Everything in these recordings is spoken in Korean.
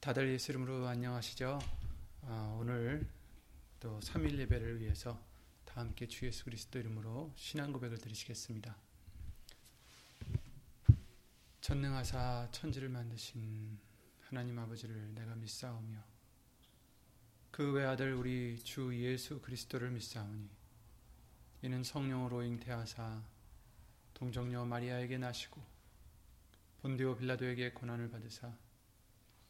다들 예수 이름으로 안녕하시죠? 아, 오늘 또 3일 예배를 위해서 다 함께 주 예수 그리스도 이름으로 신앙 고백을 드리시겠습니다. 전능하사 천지를 만드신 하나님 아버지를 내가 믿사오며 그 외아들 우리 주 예수 그리스도를 믿사오니 이는 성령으로 잉태하사 동정녀 마리아에게 나시고 본디오 빌라도에게 고난을 받으사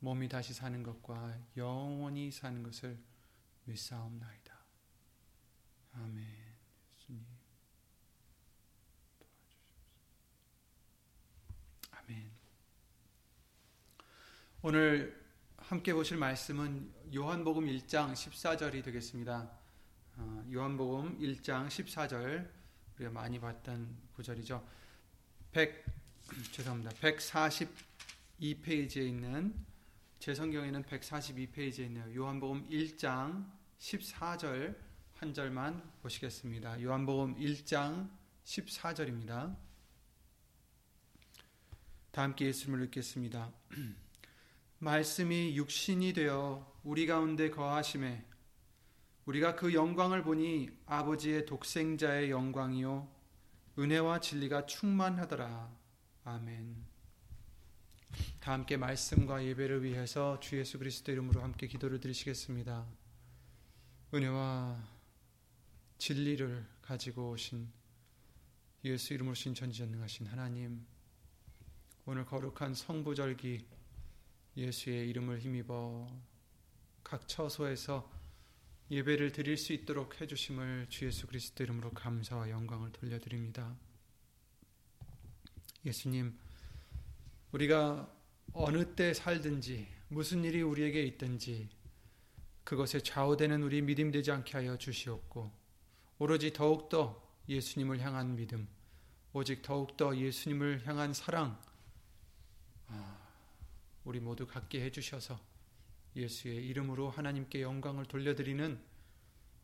몸이 다시 사는 것과 영원히 사는 것을 믿사옵나이다. 아멘. 예수님 아멘. 오늘 함께 보실 말씀은 요한복음 1장 14절이 되겠습니다. 어, 요한복음 1장 14절 우리가 많이 봤던 구절이죠. 100 죄송합니다. 142페이지에 있는 제 성경에는 142페이지에 있네요. 요한복음 1장 14절 한 절만 보시겠습니다. 요한복음 1장 14절입니다. 다 함께 예수님을 읽겠습니다. 말씀이 육신이 되어 우리 가운데 거하심에 우리가 그 영광을 보니 아버지의 독생자의 영광이요 은혜와 진리가 충만하더라. 아멘. 다 함께 말씀과 예배를 위해서 주 예수 그리스도 이름으로 함께 기도를 드리시겠습니다. 은혜와 진리를 가지고 오신 예수 이름으로 신 전지전능하신 하나님 오늘 거룩한 성부절기 예수의 이름을 힘입어 각 처소에서 예배를 드릴 수 있도록 해주심을 주 예수 그리스도 이름으로 감사와 영광을 돌려드립니다. 예수님 우리가 어느 때 살든지 무슨 일이 우리에게 있든지 그것에 좌우되는 우리 믿음 되지 않게 하여 주시옵고 오로지 더욱더 예수님을 향한 믿음 오직 더욱더 예수님을 향한 사랑 아, 우리 모두 갖게 해 주셔서 예수의 이름으로 하나님께 영광을 돌려드리는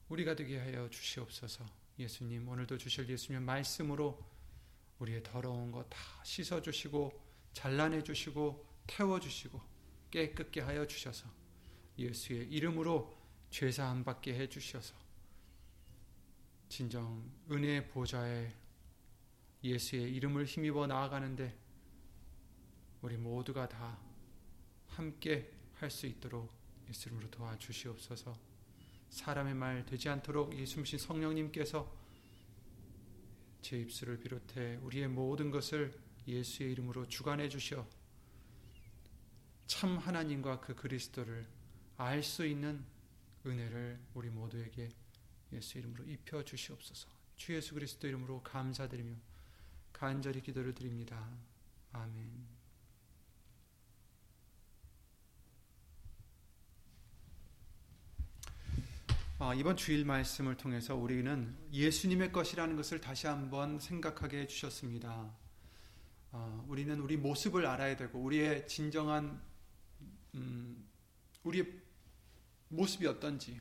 우리가 되게 하여 주시옵소서. 예수님 오늘도 주실 예수님 말씀으로 우리의 더러운 것 다 씻어 주시고 잘라내 주시고 태워 주시고 깨끗게 하여 주셔서 예수의 이름으로 죄 사함 받게 해 주셔서 진정 은혜의 보좌에 예수의 이름을 힘입어 나아가는데 우리 모두가 다 함께 할 수 있도록 예수 이름으로 도와주시옵소서. 사람의 말 되지 않도록 예수님 성령님께서 제 입술을 비롯해 우리의 모든 것을 예수의 이름으로 주관해 주셔 참 하나님과 그 그리스도를 알 수 있는 은혜를 우리 모두에게 예수 이름으로 입혀 주시옵소서. 주 예수 그리스도 이름으로 감사드리며 간절히 기도를 드립니다. 아멘. 아, 이번 주일 말씀을 통해서 우리는 예수님의 것이라는 것을 다시 한번 생각하게 해주셨습니다. 어, 우리는 우리 모습을 알아야 되고 우리의 진정한 음, 우리의 모습이 어떤지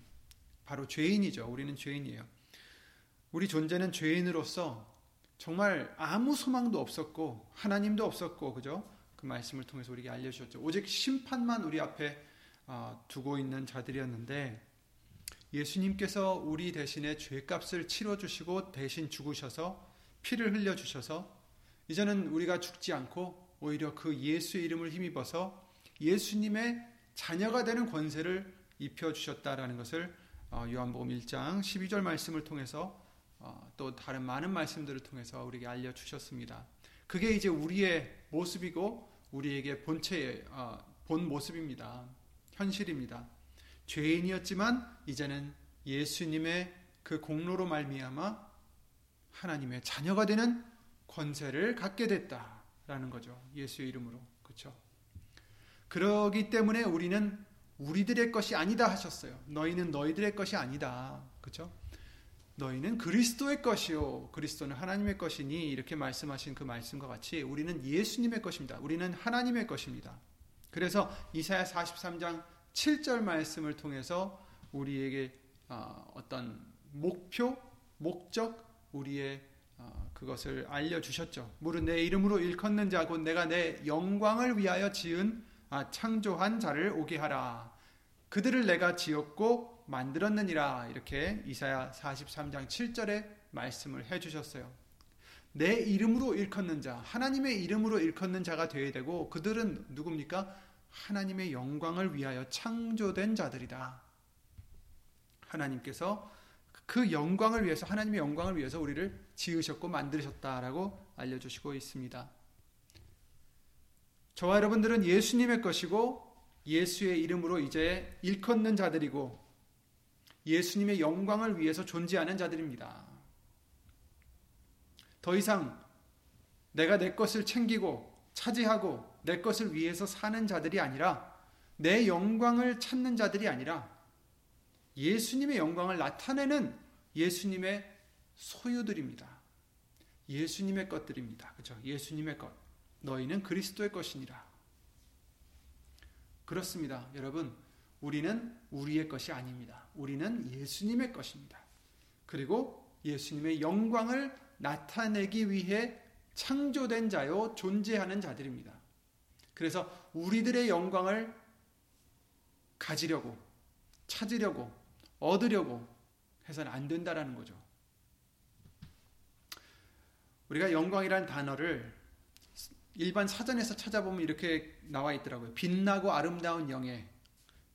바로 죄인이죠. 우리는 죄인이에요. 우리 존재는 죄인으로서 정말 아무 소망도 없었고 하나님도 없었고 그죠? 그 말씀을 통해서 우리에게 알려주셨죠. 오직 심판만 우리 앞에 어, 두고 있는 자들이었는데 예수님께서 우리 대신에 죄값을 치러주시고 대신 죽으셔서 피를 흘려주셔서 이제는 우리가 죽지 않고 오히려 그 예수의 이름을 힘입어서 예수님의 자녀가 되는 권세를 입혀 주셨다라는 것을 어, 요한복음 1장 12절 말씀을 통해서 어, 또 다른 많은 말씀들을 통해서 우리에게 알려 주셨습니다. 그게 이제 우리의 모습이고 우리에게 본체의 어, 본 모습입니다. 현실입니다. 죄인이었지만 이제는 예수님의 그 공로로 말미암아 하나님의 자녀가 되는 권세를 갖게 됐다라는 거죠. 예수의 이름으로. 그렇죠? 그러기 때문에 우리는 우리들의 것이 아니다 하셨어요. 너희는 너희들의 것이 아니다. 그렇죠? 너희는 그리스도의 것이요. 그리스도는 하나님의 것이니 이렇게 말씀하신 그 말씀과 같이 우리는 예수님의 것입니다. 우리는 하나님의 것입니다. 그래서 이사야 43장 7절 말씀을 통해서 우리에게 어, 어떤 목표, 목적, 우리의 어, 그것을 알려주셨죠. 무릇 내 이름으로 일컫는 자, 곧 내가 내 영광을 위하여 지은 아, 창조한 자를 오게 하라. 그들을 내가 지었고 만들었느니라. 이렇게 이사야 43장 7절에 말씀을 해주셨어요. 내 이름으로 일컫는 자, 하나님의 이름으로 일컫는 자가 되어야 되고 그들은 누굽니까? 하나님의 영광을 위하여 창조된 자들이다. 하나님께서 그 영광을 위해서 하나님의 영광을 위해서 우리를 지으셨고 만드셨다라고 알려주시고 있습니다. 저와 여러분들은 예수님의 것이고 예수의 이름으로 이제 일컫는 자들이고 예수님의 영광을 위해서 존재하는 자들입니다. 더 이상 내가 내 것을 챙기고 차지하고 내 것을 위해서 사는 자들이 아니라 내 영광을 찾는 자들이 아니라 예수님의 영광을 나타내는 예수님의 소유들입니다. 예수님의 것들입니다. 그죠? 예수님의 것. 너희는 그리스도의 것이니라. 그렇습니다. 여러분, 우리는 우리의 것이 아닙니다. 우리는 예수님의 것입니다. 그리고 예수님의 영광을 나타내기 위해 창조된 자요, 존재하는 자들입니다. 그래서 우리들의 영광을 가지려고, 찾으려고, 얻으려고 해서는 안 된다라는 거죠. 우리가 영광이라는 단어를 일반 사전에서 찾아보면 이렇게 나와 있더라고요. 빛나고 아름다운 영예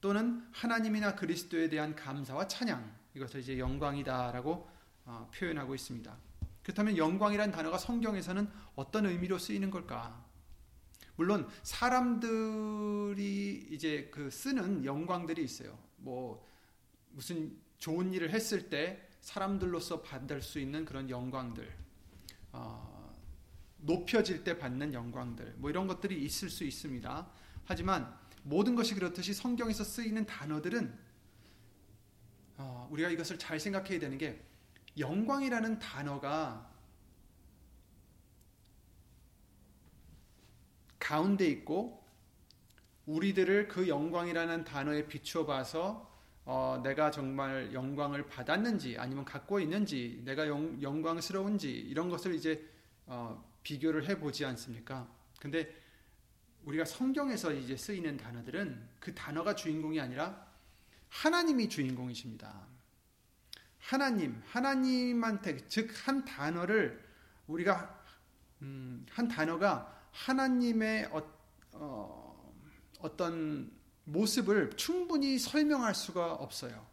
또는 하나님이나 그리스도에 대한 감사와 찬양 이것을 이제 영광이다라고 어, 표현하고 있습니다. 그렇다면 영광이란 단어가 성경에서는 어떤 의미로 쓰이는 걸까? 물론 사람들이 이제 그 쓰는 영광들이 있어요. 뭐 무슨 좋은 일을 했을 때 사람들로서 받을 수 있는 그런 영광들, 어, 높여질 때 받는 영광들, 뭐 이런 것들이 있을 수 있습니다. 하지만 모든 것이 그렇듯이 성경에서 쓰이는 단어들은 어, 우리가 이것을 잘 생각해야 되는 게 영광이라는 단어가 가운데 있고 우리들을 그 영광이라는 단어에 비추어 봐서 어, 내가 정말 영광을 받았는지 아니면 갖고 있는지 내가 영, 영광스러운지 이런 것을 이제 어, 비교를 해 보지 않습니까? 근데 우리가 성경에서 이제 쓰이는 단어들은 그 단어가 주인공이 아니라 하나님이 주인공이십니다. 하나님, 하나님한테 즉 한 단어를 우리가 음, 한 단어가 하나님의 어, 어, 어떤 모습을 충분히 설명할 수가 없어요.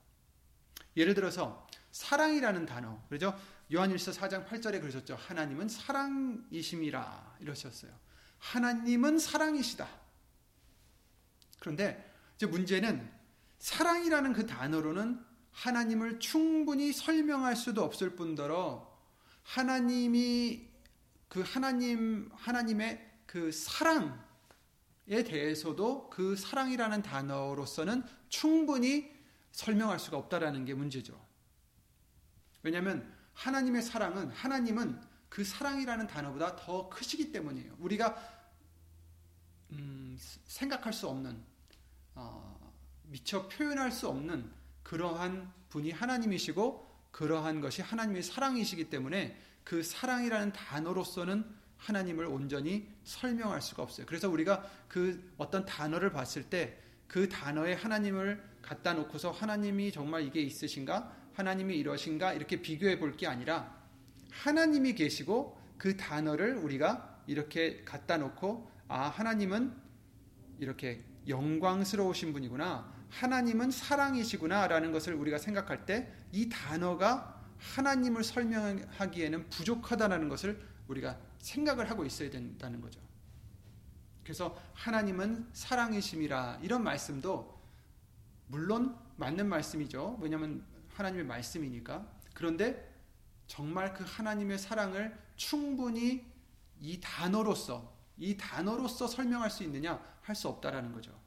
예를 들어서 사랑이라는 단어, 그렇죠? 요한일서 4장 8절에 그러셨죠. 하나님은 사랑이심이라 이러셨어요. 하나님은 사랑이시다. 그런데 이제 문제는 사랑이라는 그 단어로는 하나님을 충분히 설명할 수도 없을 뿐더러 하나님이 그 하나님 하나님의 그 사랑 에 대해서도 그 사랑이라는 단어로서는 충분히 설명할 수가 없다라는 게 문제죠. 왜냐하면 하나님의 사랑은 하나님은 그 사랑이라는 단어보다 더 크시기 때문이에요. 우리가 음, 생각할 수 없는 어, 미처 표현할 수 없는 그러한 분이 하나님이시고 그러한 것이 하나님의 사랑이시기 때문에 그 사랑이라는 단어로서는 하나님을 온전히 설명할 수가 없어요. 그래서 우리가 그 어떤 단어를 봤을 때 그 단어에 하나님을 갖다 놓고서 하나님이 정말 이게 있으신가? 하나님이 이러신가? 이렇게 비교해 볼 게 아니라 하나님이 계시고 그 단어를 우리가 이렇게 갖다 놓고 아, 하나님은 이렇게 영광스러우신 분이구나. 하나님은 사랑이시구나. 라는 것을 우리가 생각할 때 이 단어가 하나님을 설명하기에는 부족하다는 것을 우리가 생각을 하고 있어야 된다는 거죠. 그래서 하나님은 사랑이심이라 이런 말씀도 물론 맞는 말씀이죠. 왜냐하면 하나님의 말씀이니까. 그런데 정말 그 하나님의 사랑을 충분히 이 단어로서 이 단어로서 설명할 수 있느냐 할 수 없다라는 거죠.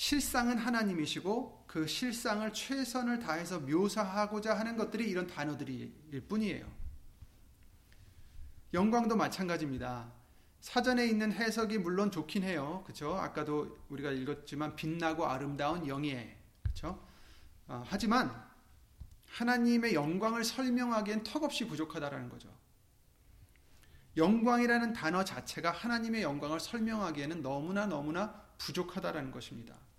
실상은 하나님이시고 그 실상을 최선을 다해서 묘사하고자 하는 것들이 이런 단어들일 뿐이에요. 영광도 마찬가지입니다. 사전에 있는 해석이 물론 좋긴 해요. 그렇죠? 아까도 우리가 읽었지만 빛나고 아름다운 영예. 그렇죠? 어, 하지만 하나님의 영광을 설명하기엔 턱없이 부족하다라는 거죠. 영광이라는 단어 자체가 하나님의 영광을 설명하기에는 너무나 너무나 부족하다라는 것입니다.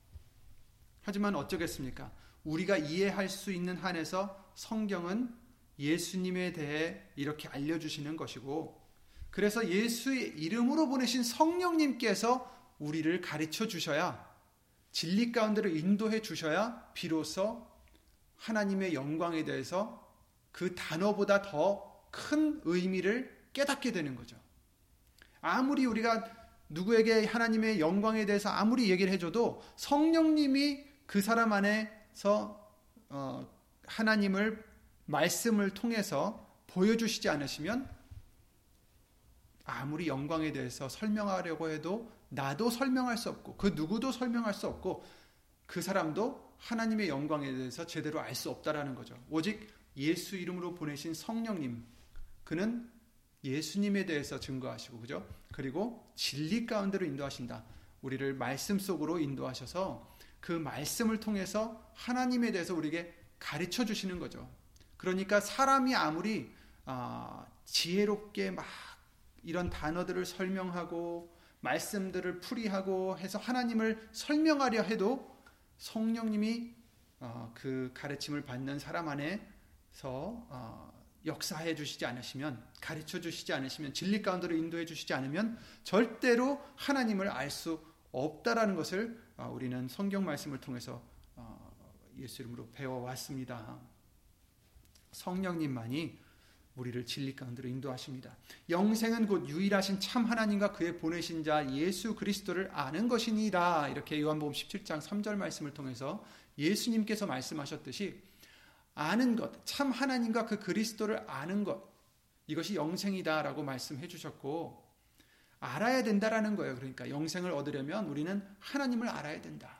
하지만 어쩌겠습니까? 우리가 이해할 수 있는 한에서 성경은 예수님에 대해 이렇게 알려주시는 것이고, 그래서 예수의 이름으로 보내신 성령님께서 우리를 가르쳐 주셔야, 진리 가운데로 인도해 주셔야 비로소 하나님의 영광에 대해서 그 단어보다 더 큰 의미를 깨닫게 되는 거죠. 아무리 우리가 누구에게 하나님의 영광에 대해서 아무리 얘기를 해줘도 성령님이 그 사람 안에서 어, 하나님을 말씀을 통해서 보여주시지 않으시면 아무리 영광에 대해서 설명하려고 해도 나도 설명할 수 없고 그 누구도 설명할 수 없고 그 사람도 하나님의 영광에 대해서 제대로 알 수 없다라는 거죠. 오직 예수 이름으로 보내신 성령님 그는 예수님에 대해서 증거하시고 그죠? 그리고 진리 가운데로 인도하신다. 우리를 말씀 속으로 인도하셔서 그 말씀을 통해서 하나님에 대해서 우리에게 가르쳐 주시는 거죠. 그러니까 사람이 아무리 어, 지혜롭게 막 이런 단어들을 설명하고 말씀들을 풀이하고 해서 하나님을 설명하려 해도 성령님이 어, 그 가르침을 받는 사람 안에서 어, 역사해 주시지 않으시면 가르쳐 주시지 않으시면 진리 가운데로 인도해 주시지 않으면 절대로 하나님을 알 수 없다라는 것을 어, 우리는 성경 말씀을 통해서 어, 예수 이름으로 배워왔습니다. 성령님만이 우리를 진리 가운데로 인도하십니다. 영생은 곧 유일하신 참 하나님과 그의 보내신 자 예수 그리스도를 아는 것이니라. 이렇게 요한복음 17장 3절 말씀을 통해서 예수님께서 말씀하셨듯이 아는 것, 참 하나님과 그 그리스도를 아는 것, 이것이 영생이다라고 말씀해 주셨고, 알아야 된다라는 거예요. 그러니까 영생을 얻으려면 우리는 하나님을 알아야 된다.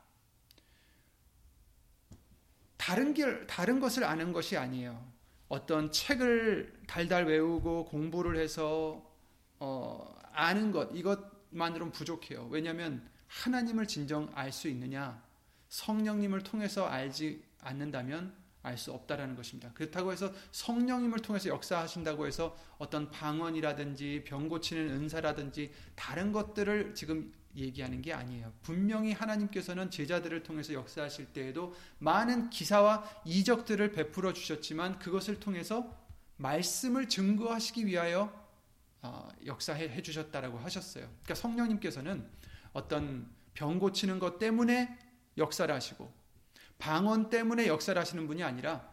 다른 길, 다른 것을 아는 것이 아니에요. 어떤 책을 달달 외우고 공부를 해서 어, 아는 것 이것만으로는 부족해요. 왜냐하면 하나님을 진정 알 수 있느냐 성령님을 통해서 알지 않는다면 알 수 없다라는 것입니다. 그렇다고 해서 성령님을 통해서 역사하신다고 해서 어떤 방언이라든지 병 고치는 은사라든지 다른 것들을 지금 얘기하는 게 아니에요. 분명히 하나님께서는 제자들을 통해서 역사하실 때에도 많은 기사와 이적들을 베풀어 주셨지만 그것을 통해서 말씀을 증거하시기 위하여 어, 역사해 주셨다라고 하셨어요. 그러니까 성령님께서는 어떤 병 고치는 것 때문에 역사를 하시고 방언 때문에 역사를 하시는 분이 아니라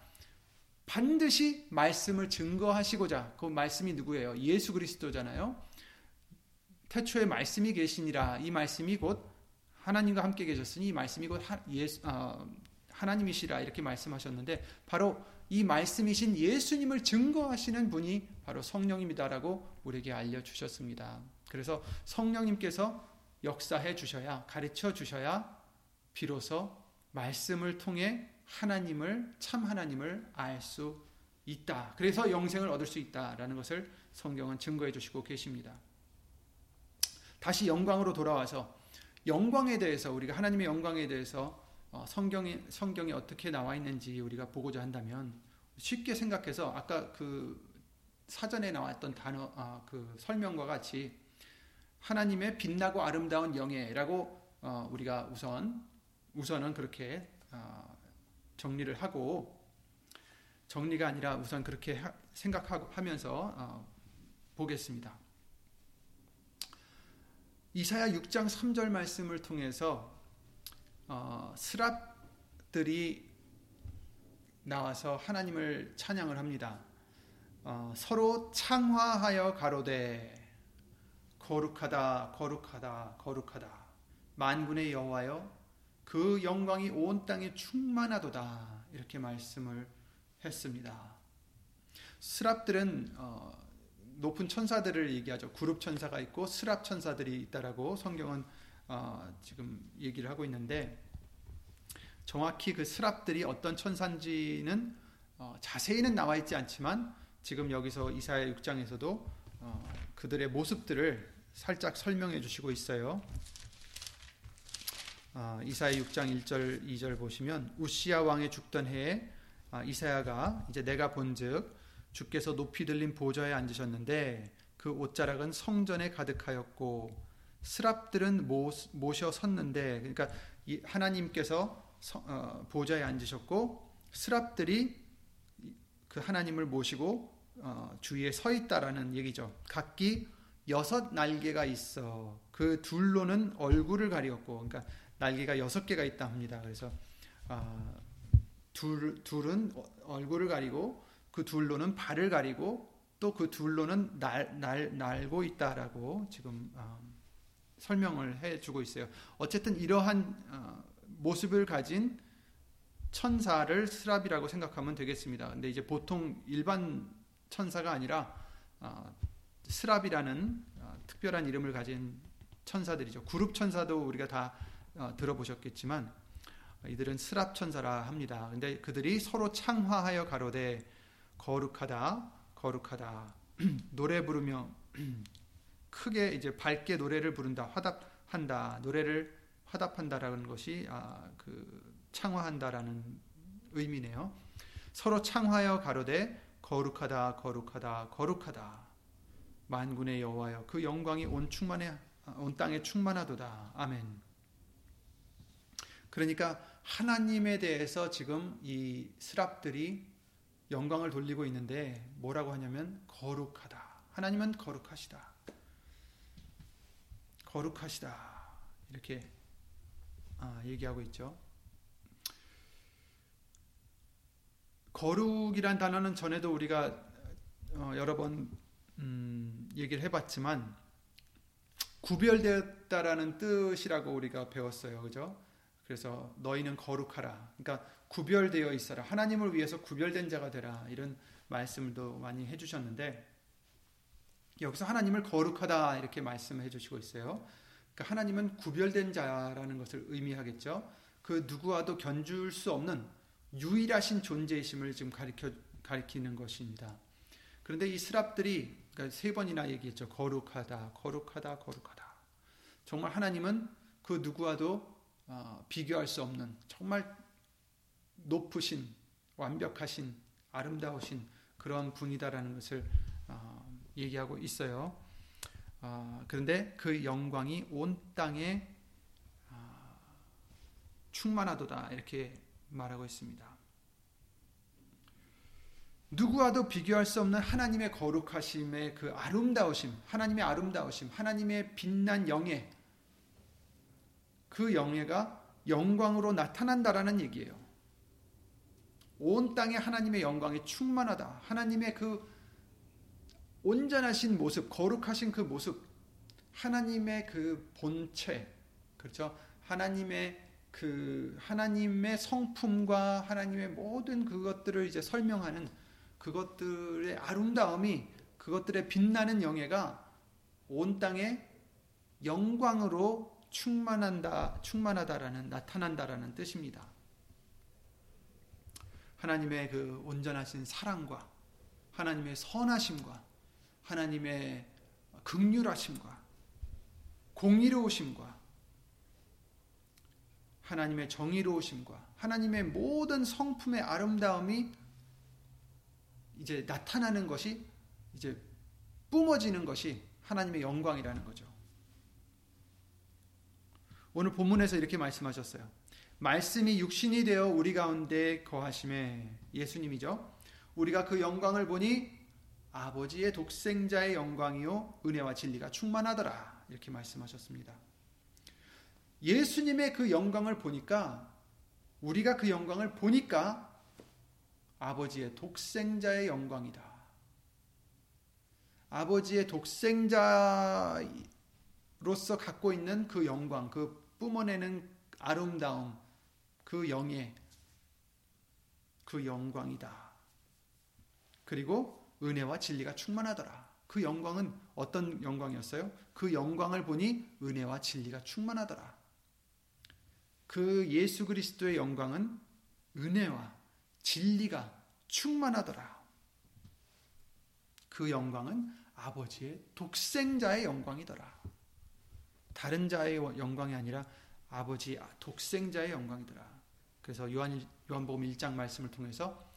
반드시 말씀을 증거하시고자 그 말씀이 누구예요? 예수 그리스도잖아요. 태초에 말씀이 계시니라 이 말씀이 곧 하나님과 함께 계셨으니 이 말씀이 곧 하, 예수, 어, 하나님이시라 이렇게 말씀하셨는데 바로 이 말씀이신 예수님을 증거하시는 분이 바로 성령입니다라고 우리에게 알려주셨습니다. 그래서 성령님께서 역사해 주셔야 가르쳐 주셔야 비로소 말씀을 통해 하나님을 참 하나님을 알 수 있다. 그래서 영생을 얻을 수 있다라는 것을 성경은 증거해 주시고 계십니다. 다시 영광으로 돌아와서 영광에 대해서 우리가 하나님의 영광에 대해서 어, 성경이 성경에 어떻게 나와 있는지 우리가 보고자 한다면 쉽게 생각해서 아까 그 사전에 나왔던 단어 아, 그 설명과 같이 하나님의 빛나고 아름다운 영예라고 어, 우리가 우선 우선은 그렇게 어, 정리를 하고 정리가 아니라 우선 그렇게 생각하면서 어, 보겠습니다. 이사야 6장 3절 말씀을 통해서 어, 스랍들이 나와서 하나님을 찬양을 합니다. 서로 창화하여 가로되 거룩하다 거룩하다 거룩하다 만군의 여호와여 그 영광이 온 땅에 충만하도다 이렇게 말씀을 했습니다. 스랍들은 어, 높은 천사들을 얘기하죠. 그룹 천사가 있고 스랍 천사들이 있다라고 성경은 어, 지금 얘기를 하고 있는데 정확히 그 스랍들이 어떤 천사인지는 어, 자세히는 나와 있지 않지만 지금 여기서 이사야 6장에서도 어, 그들의 모습들을 살짝 설명해 주시고 있어요. 어, 이사야 6장 1절 2절 보시면 우시야 왕의 죽던 해에 아, 이사야가 이제 내가 본즉 주께서 높이 들린 보좌에 앉으셨는데 그 옷자락은 성전에 가득하였고 스랍들은 모셔 섰는데 그러니까 하나님께서 어, 보좌에 앉으셨고 스랍들이 그 하나님을 모시고 어, 주위에 서 있다라는 얘기죠. 각기 여섯 날개가 있어 그 둘로는 얼굴을 가리었고, 그러니까 날개가 여섯 개가 있다 합니다. 그래서 어, 둘 둘은 얼굴을 가리고 그 둘로는 발을 가리고 또 그 둘로는 날, 날, 날고 있다라고 지금 어, 설명을 해주고 있어요. 어쨌든 이러한 어, 모습을 가진 천사를 스랍이라고 생각하면 되겠습니다. 근데 이제 보통 일반 천사가 아니라 어, 스랍이라는 어, 특별한 이름을 가진 천사들이죠. 그룹 천사도 우리가 다 어, 들어보셨겠지만 이들은 스랍 천사라 합니다. 근데 그들이 서로 창화하여 가로되 거룩하다, 거룩하다 노래 부르며 크게 이제 밝게 노래를 부른다, 화답한다, 노래를 화답한다라는 것이 아, 그 창화한다라는 의미네요. 서로 창화하여 가로되 거룩하다 거룩하다 거룩하다 만군의 여호와여 그 영광이 온 충만해 온 땅에 충만하도다 아멘. 그러니까 하나님에 대해서 지금 이 스랍들이 영광을 돌리고 있는데 뭐라고 하냐면 거룩하다. 하나님은 거룩하시다. 거룩하시다. 이렇게 아, 얘기하고 있죠. 거룩이란 단어는 전에도 우리가 어, 여러 번 음, 얘기를 해봤지만 구별되었다라는 뜻이라고 우리가 배웠어요, 그죠? 그래서 너희는 거룩하라. 그러니까 구별되어 있어라. 하나님을 위해서 구별된 자가 되라. 이런 말씀도 많이 해주셨는데 여기서 하나님을 거룩하다 이렇게 말씀해 주시고 있어요. 그러니까 하나님은 구별된 자라는 것을 의미하겠죠. 그 누구와도 견줄 수 없는 유일하신 존재이심을 지금 가리켜 가리키는 것입니다. 그런데 이 스랍들이 그러니까 세 번이나 얘기했죠. 거룩하다, 거룩하다, 거룩하다. 정말 하나님은 그 누구와도 어, 비교할 수 없는 정말 높으신 완벽하신 아름다우신 그런 분이다라는 것을 어, 얘기하고 있어요. 어, 그런데 그 영광이 온 땅에 어, 충만하도다 이렇게 말하고 있습니다. 누구와도 비교할 수 없는 하나님의 거룩하심의 그 아름다우심, 하나님의 아름다우심, 하나님의 빛난 영예, 그 영예가 영광으로 나타난다라는 얘기예요. 온 땅에 하나님의 영광이 충만하다. 하나님의 그 온전하신 모습, 거룩하신 그 모습, 하나님의 그 본체, 그렇죠? 하나님의 그 하나님의 성품과 하나님의 모든 그것들을 이제 설명하는 그것들의 아름다움이 그것들의 빛나는 영예가 온 땅에 영광으로 충만한다, 충만하다라는 나타난다라는 뜻입니다. 하나님의 그 온전하신 사랑과 하나님의 선하심과 하나님의 극률하심과 공의로우심과 하나님의 정의로우심과 하나님의 모든 성품의 아름다움이 이제 나타나는 것이 이제 뿜어지는 것이 하나님의 영광이라는 거죠. 오늘 본문에서 이렇게 말씀하셨어요. 말씀이 육신이 되어 우리 가운데 거하심에 예수님이죠. 우리가 그 영광을 보니 아버지의 독생자의 영광이요 은혜와 진리가 충만하더라. 이렇게 말씀하셨습니다. 예수님의 그 영광을 보니까 우리가 그 영광을 보니까 아버지의 독생자의 영광이다. 아버지의 독생자로서 갖고 있는 그 영광, 그 뿜어내는 아름다움, 그 영예, 그 영광이다. 그리고 은혜와 진리가 충만하더라. 그 영광은 어떤 영광이었어요? 그 영광을 보니 은혜와 진리가 충만하더라. 그 예수 그리스도의 영광은 은혜와 진리가 충만하더라. 그 영광은 아버지의 독생자의 영광이더라. 다른 자의 영광이 아니라 아버지 독생자의 영광이더라. 그래서 요한 요한복음 1장 말씀을 통해서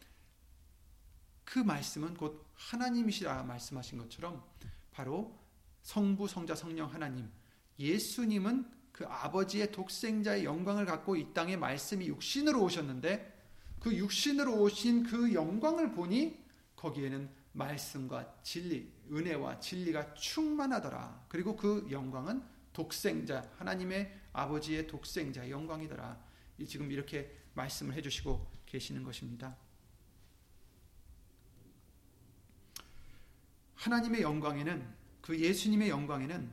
그 말씀은 곧 하나님이시라 말씀하신 것처럼 바로 성부 성자 성령 하나님 예수님은 그 아버지의 독생자의 영광을 갖고 이 땅에 말씀이 육신으로 오셨는데 그 육신으로 오신 그 영광을 보니 거기에는 말씀과 진리, 은혜와 진리가 충만하더라. 그리고 그 영광은 독생자, 하나님의 아버지의 독생자 영광이더라. 지금 이렇게 말씀을 해주시고 계시는 것입니다. 하나님의 영광에는 그 예수님의 영광에는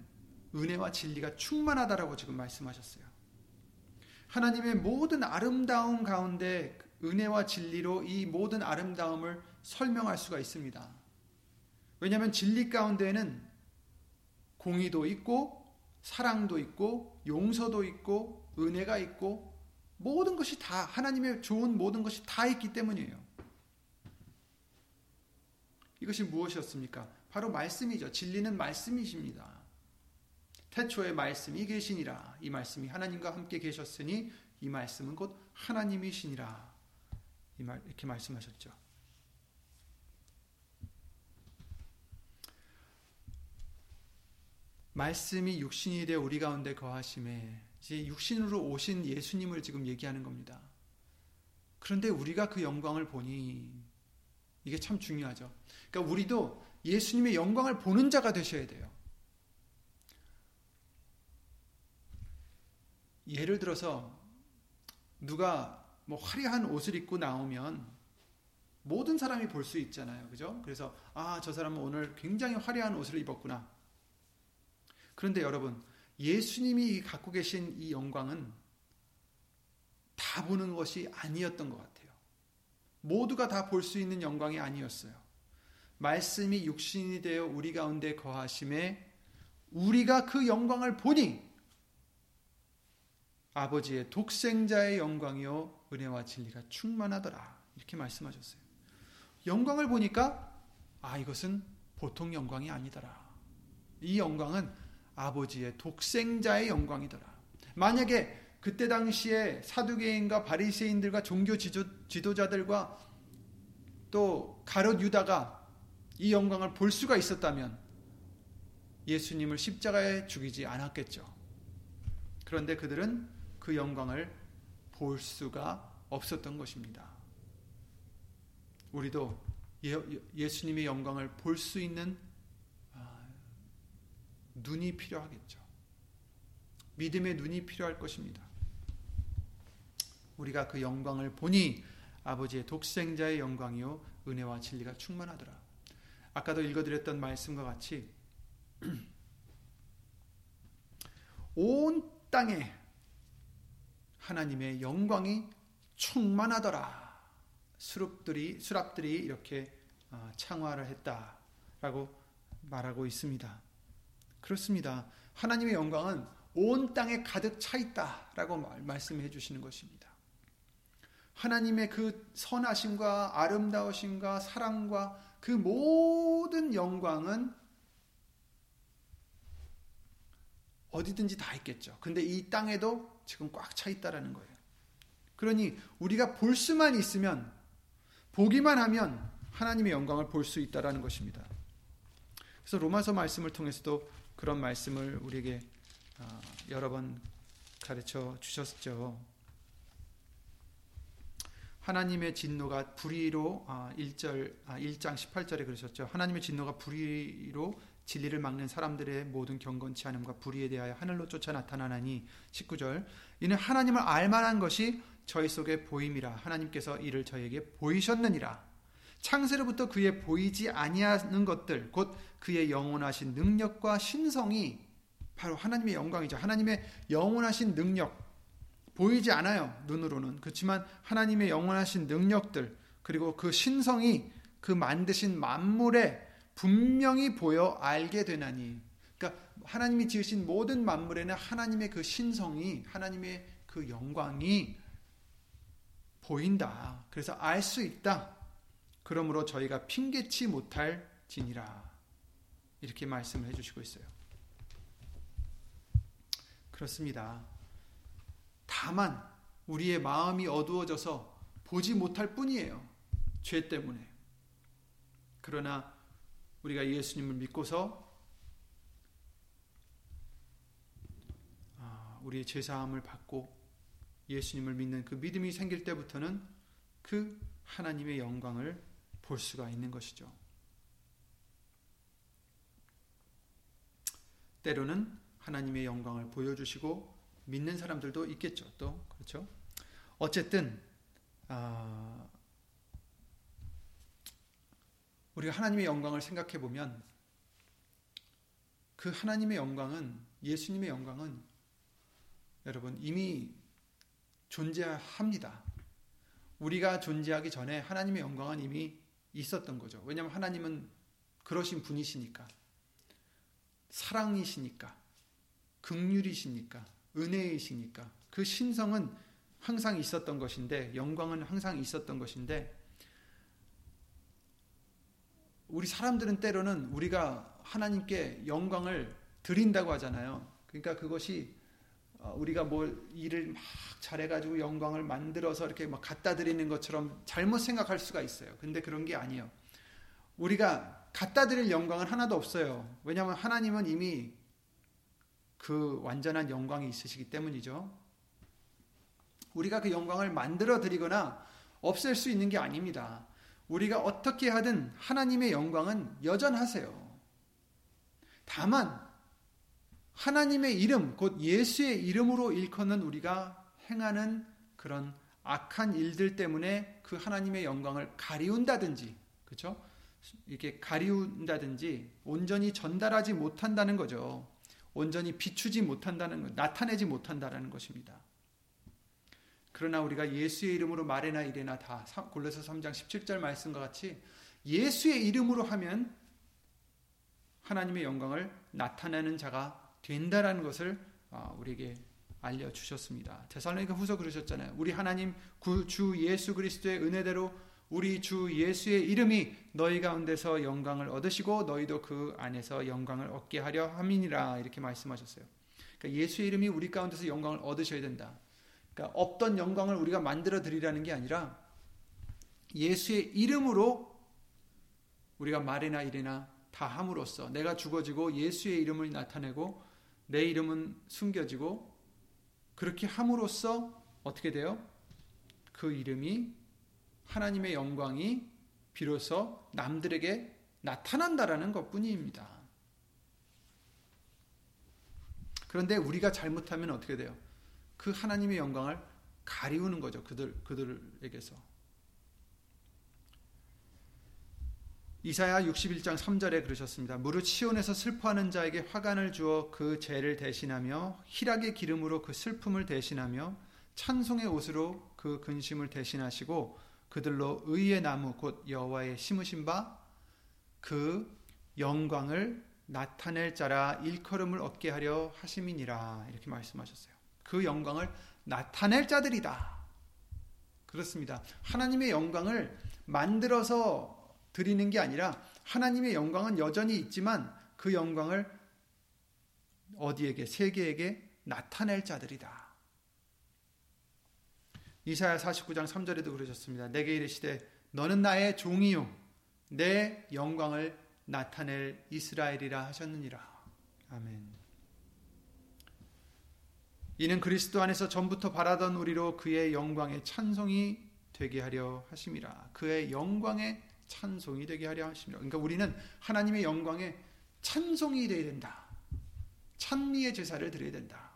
은혜와 진리가 충만하다라고 지금 말씀하셨어요. 하나님의 모든 아름다움 가운데 은혜와 진리로 이 모든 아름다움을 설명할 수가 있습니다. 왜냐하면 진리 가운데에는 공의도 있고 사랑도 있고 용서도 있고 은혜가 있고 모든 것이 다 하나님의 좋은 모든 것이 다 있기 때문이에요. 이것이 무엇이었습니까? 바로 말씀이죠. 진리는 말씀이십니다. 태초에 말씀이 계시니라. 이 말씀이 하나님과 함께 계셨으니 이 말씀은 곧 하나님이시니라. 이렇게 말씀하셨죠. 말씀이 육신이 되어 우리 가운데 거하심에 이제 육신으로 오신 예수님을 지금 얘기하는 겁니다. 그런데 우리가 그 영광을 보니 이게 참 중요하죠. 그러니까 우리도 예수님의 영광을 보는 자가 되셔야 돼요. 예를 들어서 누가 뭐 화려한 옷을 입고 나오면 모든 사람이 볼 수 있잖아요. 그죠? 그래서 아, 저 사람은 오늘 굉장히 화려한 옷을 입었구나. 그런데 여러분, 예수님이 갖고 계신 이 영광은 다 보는 것이 아니었던 것 같아요. 모두가 다 볼 수 있는 영광이 아니었어요. 말씀이 육신이 되어 우리 가운데 거하심에 우리가 그 영광을 보니 아버지의 독생자의 영광이요 은혜와 진리가 충만하더라. 이렇게 말씀하셨어요. 영광을 보니까 아 이것은 보통 영광이 아니더라. 이 영광은 아버지의 독생자의 영광이더라. 만약에 그때 당시에 사두개인과 바리새인들과 종교 지도, 자들과또 가롯 유다가 이 영광을 볼 수가 있었다면 예수님을 십자가에 죽이지 않았겠죠. 그런데 그들은 그 영광을 볼 수가 없었던 것입니다. 우리도 예, 수님의 영광을 볼 수 있는 눈이 필요하겠죠. 믿음의 눈이 필요할 것입니다. 우리가 그 영광을 보니 아버지의 독생자의 영광이요 은혜와 진리가 충만하더라. 아까도 읽어드렸던 말씀과 같이 온 땅에 하나님의 영광이 충만하더라. 수랍들이 수랍들이 이렇게 어, 창화를 했다라고 말하고 있습니다. 그렇습니다. 하나님의 영광은 온 땅에 가득 차 있다라고 말씀해 주시는 것입니다. 하나님의 그 선하심과 아름다우심과 사랑과 그 모든 영광은 어디든지 다 있겠죠. 근데 이 땅에도 지금 꽉 차 있다라는 거예요. 그러니 우리가 볼 수만 있으면 보기만 하면 하나님의 영광을 볼 수 있다라는 것입니다. 그래서 로마서 말씀을 통해서도 그런 말씀을 우리에게 어, 여러 번 가르쳐 주셨죠. 하나님의 진노가 불의로 1절 아, 1장 아, 18절에 그러셨죠. 하나님의 진노가 불의로 진리를 막는 사람들의 모든 경건치 않음과 불의에 대하여 하늘로 쫓아 나타나나니 19절 이는 하나님을 알 만한 것이 저희 속에 보임이라 하나님께서 이를 저에게 보이셨느니라 창세로부터 그의 보이지 아니하는 것들 곧 그의 영원하신 능력과 신성이 바로 하나님의 영광이죠. 하나님의 영원하신 능력 보이지 않아요. 눈으로는. 그렇지만 하나님의 영원하신 능력들 그리고 그 신성이 그 만드신 만물에 분명히 보여 알게 되나니. 그러니까 하나님이 지으신 모든 만물에는 하나님의 그 신성이 하나님의 그그 영광이 보인다. 그래서 알 수 있다. 그러므로 저희가 핑계치 못할 진이라. 이렇게 말씀을 해주시고 있어요. 그렇습니다. 다만 우리의 마음이 어두워져서 보지 못할 뿐이에요. 죄 때문에. 그러나 우리가 예수님을 믿고서 아, 우리의 죄사함을 받고 예수님을 믿는 그 믿음이 생길 때부터는 그 하나님의 영광을 볼 수가 있는 것이죠. 때로는 하나님의 영광을 보여주시고 믿는 사람들도 있겠죠. 또 그렇죠. 어쨌든 아, 우리가 하나님의 영광을 생각해 보면 그 하나님의 영광은 예수님의 영광은 여러분 이미 존재합니다. 우리가 존재하기 전에 하나님의 영광은 이미 있었던 거죠. 왜냐하면 하나님은 그러신 분이시니까. 사랑이시니까. 극률이시니까. 은혜이시니까. 그 신성은 항상 있었던 것인데, 영광은 항상 있었던 것인데, 우리 사람들은 때로는 우리가 하나님께 영광을 드린다고 하잖아요. 그러니까 그것이 어, 우리가 뭘 일을 막 잘해가지고 영광을 만들어서 이렇게 막 갖다 드리는 것처럼 잘못 생각할 수가 있어요. 근데 그런 게 아니에요. 우리가 갖다 드릴 영광은 하나도 없어요. 왜냐하면 하나님은 이미 그 완전한 영광이 있으시기 때문이죠. 우리가 그 영광을 만들어 드리거나 없앨 수 있는 게 아닙니다. 우리가 어떻게 하든 하나님의 영광은 여전하세요. 다만 하나님의 이름, 곧 예수의 이름으로 일컫는 우리가 행하는 그런 악한 일들 때문에 그 하나님의 영광을 가리운다든지, 그렇죠? 이렇게 가리운다든지 온전히 전달하지 못한다는 거죠. 온전히 비추지 못한다는 것, 나타내지 못한다는 것입니다. 그러나 우리가 예수의 이름으로 말해나 이래나 다 골로새 3장 17절 말씀과 같이 예수의 이름으로 하면 하나님의 영광을 나타내는 자가 된다라는 것을 아, 우리에게 알려 주셨습니다. 데살로니가 후서 그러셨잖아요. 우리 하나님 주 예수 그리스도의 은혜대로 우리 주 예수의 이름이 너희 가운데서 영광을 얻으시고 너희도 그 안에서 영광을 얻게 하려 함이니라 이렇게 말씀하셨어요. 그러니까 예수의 이름이 우리 가운데서 영광을 얻으셔야 된다. 그러니까 없던 영광을 우리가 만들어 드리라는 게 아니라 예수의 이름으로 우리가 말이나 이래나 다 함으로써 내가 죽어지고 예수의 이름을 나타내고 내 이름은 숨겨지고 그렇게 함으로써 어떻게 돼요? 그 이름이 하나님의 영광이 비로소 남들에게 나타난다라는 것 뿐입니다. 그런데 우리가 잘못하면 어떻게 돼요? 그 하나님의 영광을 가리우는 거죠. 그들, 그들에게서. 이사야 61장 3절에 그러셨습니다. 무릇 시온에서 슬퍼하는 자에게 화관을 주어 그 죄를 대신하며 희락의 기름으로 그 슬픔을 대신하며 찬송의 옷으로 그 근심을 대신하시고 그들로 의의 나무 곧 여호와의 심으신 바 그 영광을 나타낼 자라 일컬음을 얻게 하려 하심이니라 이렇게 말씀하셨어요. 그 영광을 나타낼 자들이다. 그렇습니다. 하나님의 영광을 만들어서 드리는 게 아니라 하나님의 영광은 여전히 있지만 그 영광을 어디에게 세계에게 나타낼 자들이다. 이사야 49장 3절에도 그러셨습니다. 내게 이르시되 너는 나의 종이요 내 영광을 나타낼 이스라엘이라 하셨느니라. 아멘. 이는 그리스도 안에서 전부터 바라던 우리로 그의 영광의 찬송이 되게 하려 하심이라. 그의 영광의 찬송이 되게 하려 하십니다. 그러니까 우리는 하나님의 영광에 찬송이 되어야 된다. 찬미의 제사를 드려야 된다.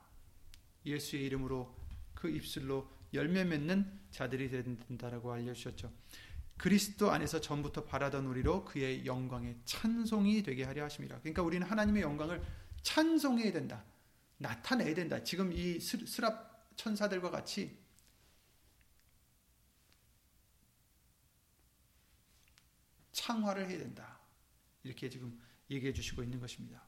예수의 이름으로 그 입술로 열매 맺는 자들이 된다라고 알려주셨죠. 그리스도 안에서 전부터 바라던 우리로 그의 영광에 찬송이 되게 하려 하십니다. 그러니까 우리는 하나님의 영광을 찬송해야 된다. 나타내야 된다. 지금 이 스랍 천사들과 같이 창화를 해야 된다. 이렇게 지금 얘기해 주시고 있는 것입니다.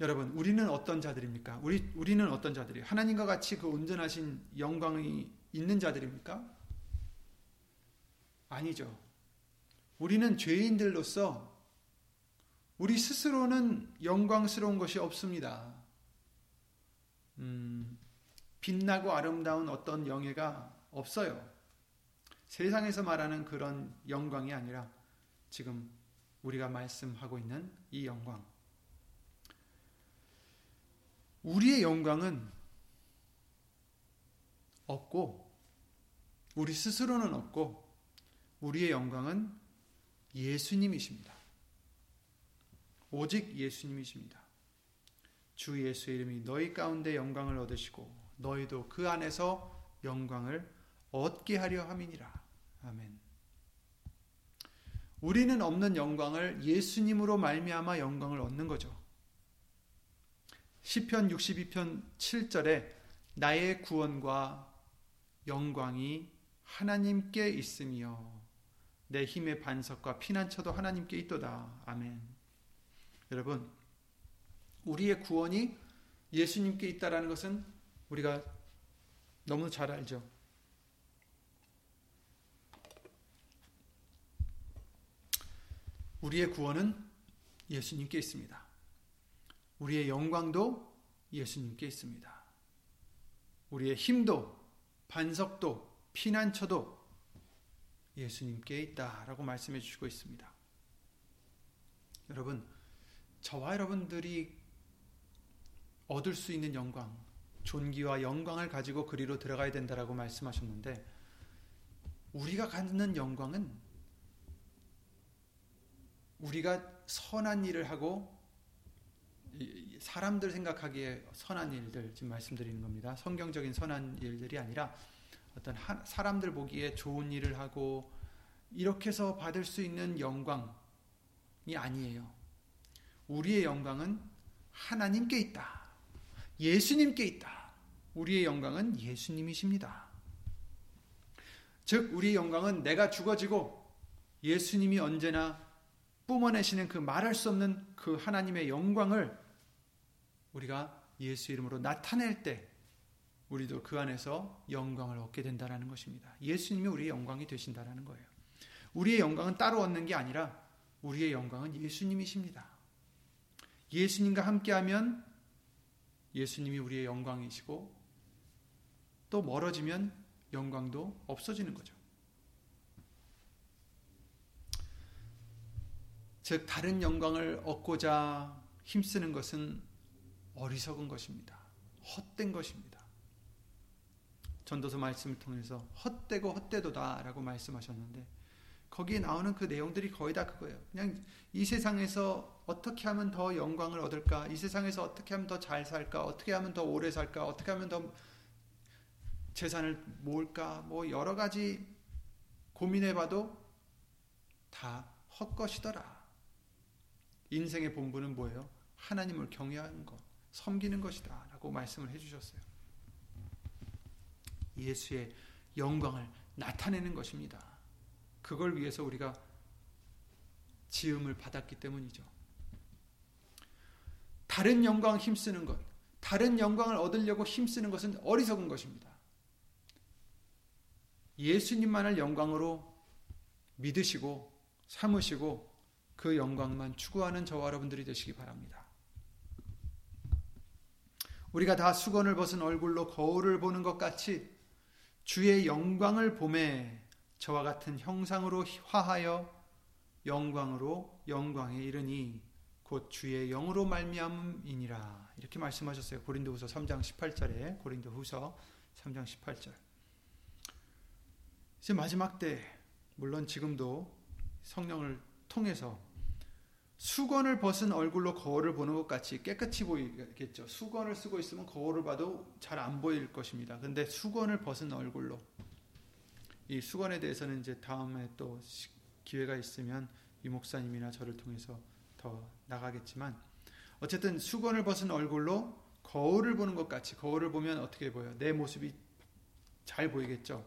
여러분, 우리는 어떤 자들입니까? 우리 우리는 어떤 자들이 하나님과 같이 그 온전하신 영광이 있는 자들입니까? 아니죠. 우리는 죄인들로서 우리 스스로는 영광스러운 것이 없습니다. 음, 빛나고 아름다운 어떤 영예가 없어요. 세상에서 말하는 그런 영광이 아니라 지금 우리가 말씀하고 있는 이 영광. 우리의 영광은 없고, 우리 스스로는 없고, 우리의 영광은 예수님이십니다. 오직 예수님이십니다. 주 예수의 이름이 너희 가운데 영광을 얻으시고 너희도 그 안에서 영광을 얻게 하려 함이니라. 아멘. 우리는 없는 영광을 예수님으로 말미암아 영광을 얻는 거죠. 시편 62편 7절에 나의 구원과 영광이 하나님께 있으며 내 힘의 반석과 피난처도 하나님께 있도다. 아멘. 여러분, 우리의 구원이 예수님께 있다라는 것은 우리가 너무 잘 알죠. 우리의 구원은 예수님께 있습니다. 우리의 영광도 예수님께 있습니다. 우리의 힘도 반석도 피난처도 예수님께 있다라고 말씀해 주시고 있습니다. 여러분, 저와 여러분들이 얻을 수 있는 영광, 존귀와 영광을 가지고 그리로 들어가야 된다라고 말씀하셨는데 우리가 갖는 영광은 우리가 선한 일을 하고 사람들 생각하기에 선한 일들 지금 말씀드리는 겁니다. 성경적인 선한 일들이 아니라 어떤 사람들 보기에 좋은 일을 하고 이렇게 해서 받을 수 있는 영광이 아니에요. 우리의 영광은 하나님께 있다. 예수님께 있다. 우리의 영광은 예수님이십니다. 즉, 우리의 영광은 내가 죽어지고 예수님이 언제나 뿜어내시는 그 말할 수 없는 그 하나님의 영광을 우리가 예수 이름으로 나타낼 때 우리도 그 안에서 영광을 얻게 된다는 것입니다. 예수님이 우리의 영광이 되신다는 거예요. 우리의 영광은 따로 얻는 게 아니라 우리의 영광은 예수님이십니다. 예수님과 함께하면 예수님이 우리의 영광이시고 또 멀어지면 영광도 없어지는 거죠. 즉 다른 영광을 얻고자 힘쓰는 것은 어리석은 것입니다. 헛된 것입니다. 전도서 말씀을 통해서 헛되고 헛되도다라고 말씀하셨는데 거기에 나오는 그 내용들이 거의 다 그거예요. 그냥 이 세상에서 어떻게 하면 더 영광을 얻을까? 이 세상에서 어떻게 하면 더 잘 살까? 어떻게 하면 더 오래 살까? 어떻게 하면 더 재산을 모을까? 뭐 여러 가지 고민해 봐도 다 헛것이더라. 인생의 본분은 뭐예요? 하나님을 경외하는 것, 섬기는 것이다. 라고 말씀을 해주셨어요. 예수의 영광을 나타내는 것입니다. 그걸 위해서 우리가 지음을 받았기 때문이죠. 다른 영광 힘쓰는 것, 다른 영광을 얻으려고 힘쓰는 것은 어리석은 것입니다. 예수님만을 영광으로 믿으시고 삼으시고 그 영광만 추구하는 저와 여러분들이 되시기 바랍니다. 우리가 다 수건을 벗은 얼굴로 거울을 보는 것 같이 주의 영광을 봄에 저와 같은 형상으로 화하여 영광으로 영광에 이르니 곧 주의 영으로 말미암이니라 이렇게 말씀하셨어요. 고린도후서 3장 18절에 고린도후서 3장 18절. 이제 마지막 때 물론 지금도 성령을 통해서 수건을 벗은 얼굴로 거울을 보는 것 같이 깨끗이 보이겠죠. 수건을 쓰고 있으면 거울을 봐도 잘 안 보일 것입니다. 근데 수건을 벗은 얼굴로 이 수건에 대해서는 이제 다음에 또 기회가 있으면 이 목사님이나 저를 통해서 더 나가겠지만 어쨌든 수건을 벗은 얼굴로 거울을 보는 것 같이 거울을 보면 어떻게 보여? 내 모습이 잘 보이겠죠.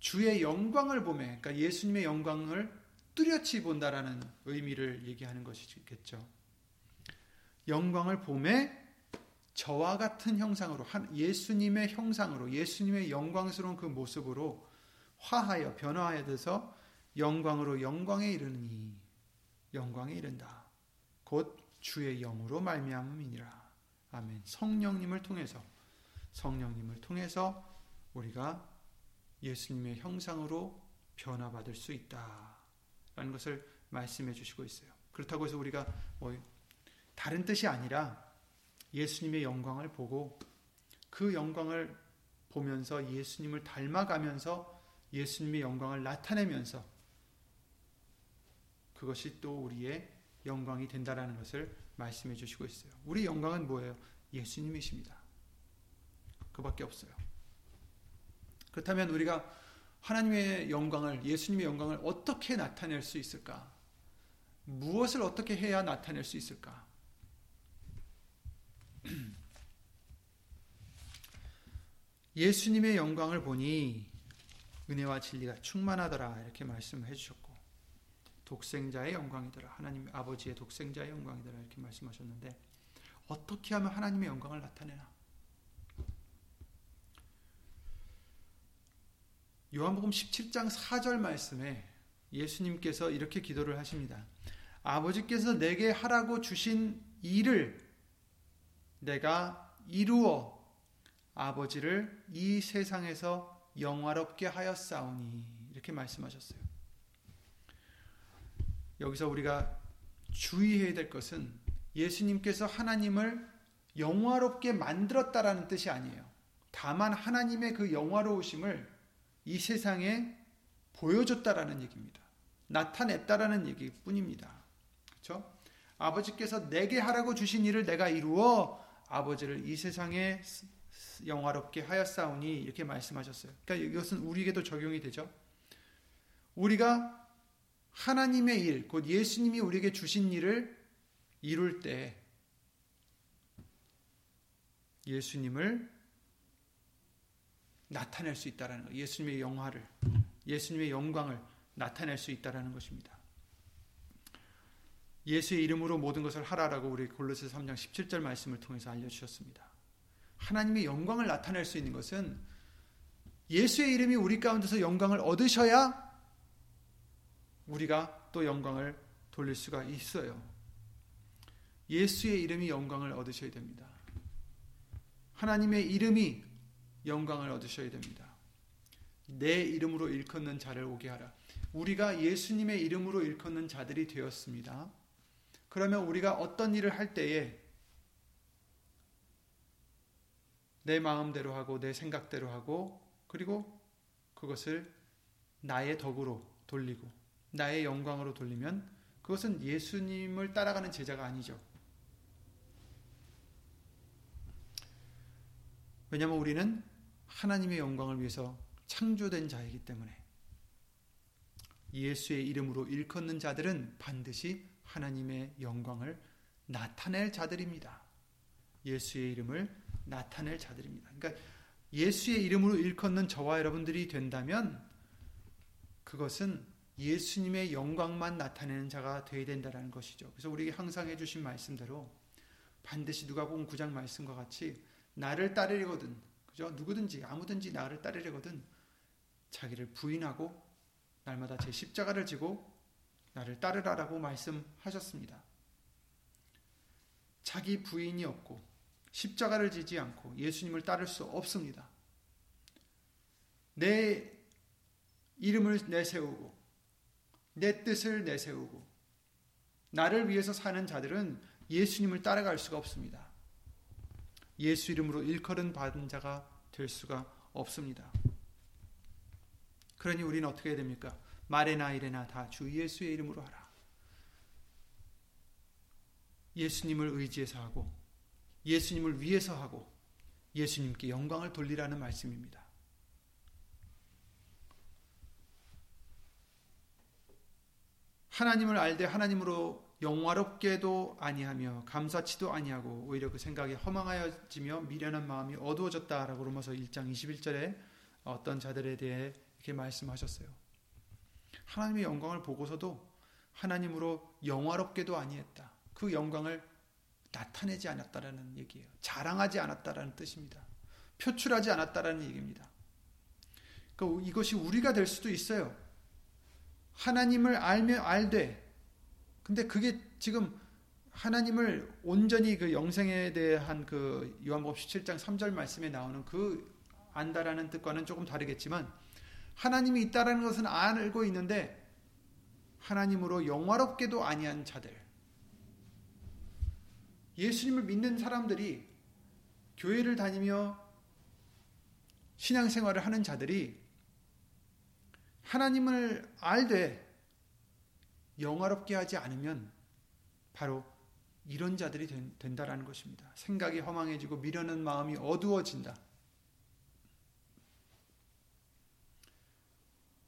주의 영광을 보매, 그러니까 예수님의 영광을 뚜렷이 본다라는 의미를 얘기하는 것이겠죠. 영광을 봄에 저와 같은 형상으로 예수님의 형상으로 예수님의 영광스러운 그 모습으로 화하여 변화하여 돼서 영광으로 영광에 이르니 영광에 이른다. 곧 주의 영으로 말미암음이니라. 아멘. 성령님을 통해서 성령님을 통해서 우리가 예수님의 형상으로 변화받을 수 있다 라는 것을 말씀해 주시고 있어요. 그렇다고 해서 우리가 뭐 다른 뜻이 아니라 예수님의 영광을 보고 그 영광을 보면서 예수님을 닮아가면서 예수님의 영광을 나타내면서 그것이 또 우리의 영광이 된다라는 것을 말씀해 주시고 있어요. 우리 영광은 뭐예요? 예수님이십니다. 그밖에 없어요. 그렇다면 우리가 하나님의 영광을 예수님의 영광을 어떻게 나타낼 수 있을까? 무엇을 어떻게 해야 나타낼 수 있을까? 예수님의 영광을 보니 은혜와 진리가 충만하더라 이렇게 말씀해 주셨고 독생자의 영광이더라 하나님 아버지의 독생자의 영광이더라 이렇게 말씀하셨는데 어떻게 하면 하나님의 영광을 나타내나 요한복음 17장 4절 말씀에 예수님께서 이렇게 기도를 하십니다. 아버지께서 내게 하라고 주신 일을 내가 이루어 아버지를 이 세상에서 영화롭게 하였사오니 이렇게 말씀하셨어요. 여기서 우리가 주의해야 될 것은 예수님께서 하나님을 영화롭게 만들었다라는 뜻이 아니에요. 다만 하나님의 그 영화로우심을 이 세상에 보여줬다라는 얘기입니다. 나타냈다라는 얘기뿐입니다. 그렇죠? 아버지께서 내게 하라고 주신 일을 내가 이루어 아버지를 이 세상에 영화롭게 하였사오니 이렇게 말씀하셨어요. 그러니까 이것은 우리에게도 적용이 되죠. 우리가 하나님의 일, 곧 예수님이 우리에게 주신 일을 이룰 때 예수님을 나타낼 수 있다라는 거. 예수님의 영화를, 예수님의 영광을 나타낼 수 있다라는 것입니다. 예수의 이름으로 모든 것을 하라라고 우리 골로새 3장 17절 말씀을 통해서 알려 주셨습니다. 하나님의 영광을 나타낼 수 있는 것은 예수의 이름이 우리 가운데서 영광을 얻으셔야 우리가 또 영광을 돌릴 수가 있어요. 예수의 이름이 영광을 얻으셔야 됩니다. 하나님의 이름이 영광을 얻으셔야 됩니다. 내 이름으로 일컫는 자를 오게 하라. 우리가 예수님의 이름으로 일컫는 자들이 되었습니다. 그러면 우리가 어떤 일을 할 때에 내 마음대로 하고 내 생각대로 하고 그리고 그것을 나의 덕으로 돌리고 나의 영광으로 돌리면 그것은 예수님을 따라가는 제자가 아니죠. 왜냐하면 우리는 하나님의 영광을 위해서 창조된 자이기 때문에 예수의 이름으로 일컫는 자들은 반드시 하나님의 영광을 나타낼 자들입니다. 예수의 이름을 나타낼 자들입니다. 그러니까 예수의 이름으로 일컫는 저와 여러분들이 된다면 그것은 예수님의 영광만 나타내는 자가 되어야 된다는 것이죠. 그래서 우리에게 항상 해주신 말씀대로 반드시 누가복음 9장 말씀과 같이 나를 따르려거든 그죠? 누구든지 아무든지 나를 따르려거든 자기를 부인하고 날마다 제 십자가를 지고 나를 따르라라고 말씀하셨습니다. 자기 부인이 없고 십자가를 지지 않고 예수님을 따를 수 없습니다. 내 이름을 내세우고 내 뜻을 내세우고 나를 위해서 사는 자들은 예수님을 따라갈 수가 없습니다. 예수 이름으로 일컬은 받은 자가 될 수가 없습니다. 그러니 우리는 어떻게 해야 됩니까? 말에나 이래나 다 주 예수의 이름으로 하라. 예수님을 의지해서 하고 예수님을 위해서 하고 예수님께 영광을 돌리라는 말씀입니다. 하나님을 알되 하나님으로 영화롭게도 아니하며 감사치도 아니하고 오히려 그 생각이 허망하여지며 미련한 마음이 어두워졌다라고 로마서 1장 21절에 어떤 자들에 대해 이렇게 말씀하셨어요. 하나님의 영광을 보고서도 하나님으로 영화롭게도 아니했다. 그 영광을 나타내지 않았다라는 얘기예요. 자랑하지 않았다라는 뜻입니다. 표출하지 않았다라는 얘기입니다. 그러니까 이것이 우리가 될 수도 있어요. 하나님을 알면 알되. 근데 그게 지금 하나님을 온전히 그 영생에 대한 그 요한복음 17장 3절 말씀에 나오는 그 안다라는 뜻과는 조금 다르겠지만 하나님이 있다라는 것은 알고 있는데 하나님으로 영화롭게도 아니한 자들. 예수님을 믿는 사람들이 교회를 다니며 신앙생활을 하는 자들이 하나님을 알되 영화롭게 하지 않으면 바로 이런 자들이 된다라는 것입니다. 생각이 허망해지고 미련한 마음이 어두워진다.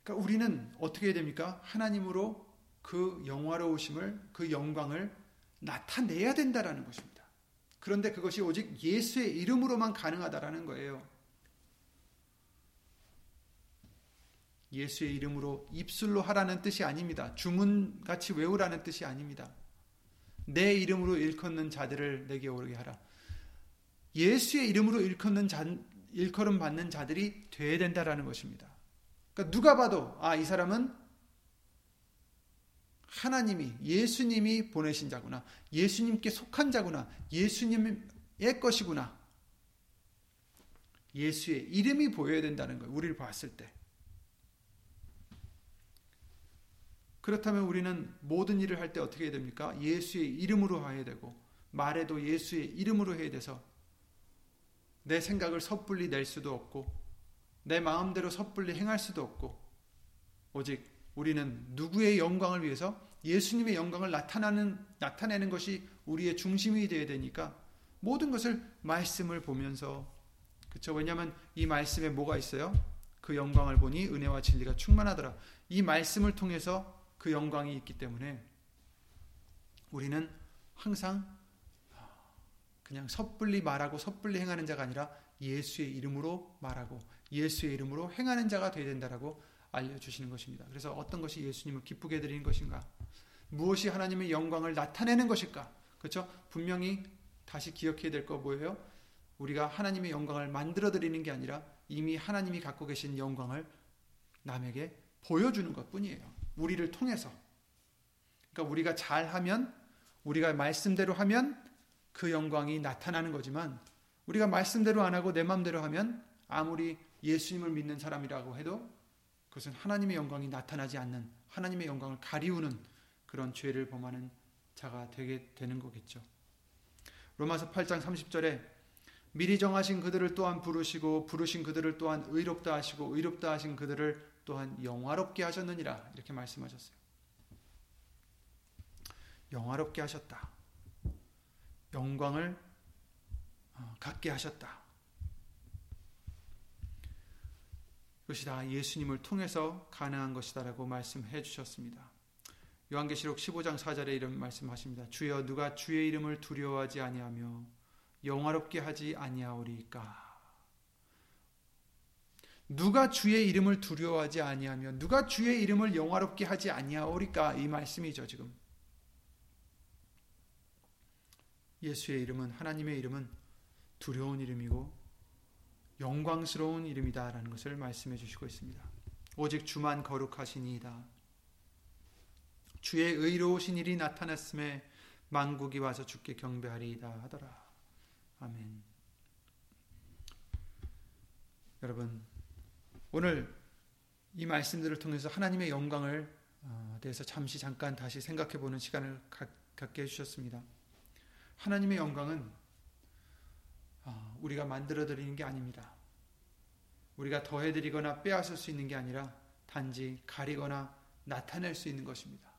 그러니까 우리는 어떻게 해야 됩니까? 하나님으로 그 영화로우심을 그 영광을 나타내야 된다라는 것입니다. 그런데 그것이 오직 예수의 이름으로만 가능하다라는 거예요. 예수의 이름으로 입술로 하라는 뜻이 아닙니다. 주문같이 외우라는 뜻이 아닙니다. 내 이름으로 일컫는 자들을 내게 오르게 하라. 예수의 이름으로 일컫는 자, 일컬음 받는 자들이 돼야 된다라는 것입니다. 그러니까 누가 봐도 아 이 사람은 하나님이 예수님이 보내신 자구나. 예수님께 속한 자구나. 예수님의 것이구나. 예수의 이름이 보여야 된다는 거예요. 우리를 봤을 때. 그렇다면 우리는 모든 일을 할 때 어떻게 해야 됩니까? 예수의 이름으로 해야 되고 말에도 예수의 이름으로 해야 돼서 내 생각을 섣불리 낼 수도 없고 내 마음대로 섣불리 행할 수도 없고 오직 우리는 누구의 영광을 위해서 예수님의 영광을 나타나는 나타내는 것이 우리의 중심이 되어야 되니까 모든 것을 말씀을 보면서 그렇죠? 왜냐하면 이 말씀에 뭐가 있어요? 그 영광을 보니 은혜와 진리가 충만하더라. 이 말씀을 통해서 그 영광이 있기 때문에 우리는 항상 그냥 섣불리 말하고 섣불리 행하는 자가 아니라 예수의 이름으로 말하고 예수의 이름으로 행하는 자가 되어야 된다라고 알려주시는 것입니다. 그래서 어떤 것이 예수님을 기쁘게 드리는 것인가? 무엇이 하나님의 영광을 나타내는 것일까? 그렇죠? 분명히 다시 기억해야 될 거 뭐예요? 우리가 하나님의 영광을 만들어 드리는 게 아니라 이미 하나님이 갖고 계신 영광을 남에게 보여주는 것 뿐이에요. 우리를 통해서. 그러니까 우리가 잘하면, 우리가 말씀대로 하면 그 영광이 나타나는 거지만, 우리가 말씀대로 안 하고 내 마음대로 하면 아무리 예수님을 믿는 사람이라고 해도 그것은 하나님의 영광이 나타나지 않는 하나님의 영광을 가리우는 그런 죄를 범하는 자가 되게 되는 거겠죠. 로마서 8장 30절에 미리 정하신 그들을 또한 부르시고 부르신 그들을 또한 의롭다 하시고 의롭다 하신 그들을 또한 영화롭게 하셨느니라 이렇게 말씀하셨어요. 영화롭게 하셨다. 영광을 어, 갖게 하셨다. 그것이 다 예수님을 통해서 가능한 것이다라고 말씀해 주셨습니다. 요한계시록 15장 4절에 이런 말씀하십니다. 주여 누가 주의 이름을 두려워하지 아니하며 영화롭게 하지 아니하오리까? 누가 주의 이름을 두려워하지 아니하며 누가 주의 이름을 영화롭게 하지 아니하오리까 이 말씀이죠 지금 예수의 이름은 하나님의 이름은 두려운 이름이고 영광스러운 이름이다라는 것을 말씀해 주시고 있습니다. 오직 주만 거룩하시니이다. 주의 의로우신 일이 나타났음에 만국이 와서 주께 경배하리이다 하더라. 아멘. 여러분 오늘 이 말씀들을 통해서 하나님의 영광을 어, 대해서 잠시 잠깐 다시 생각해 보는 시간을 갖게 해주셨습니다. 하나님의 영광은 어, 우리가 만들어 드리는 게 아닙니다. 우리가 더해 드리거나 빼앗을 수 있는 게 아니라 단지 가리거나 나타낼 수 있는 것입니다.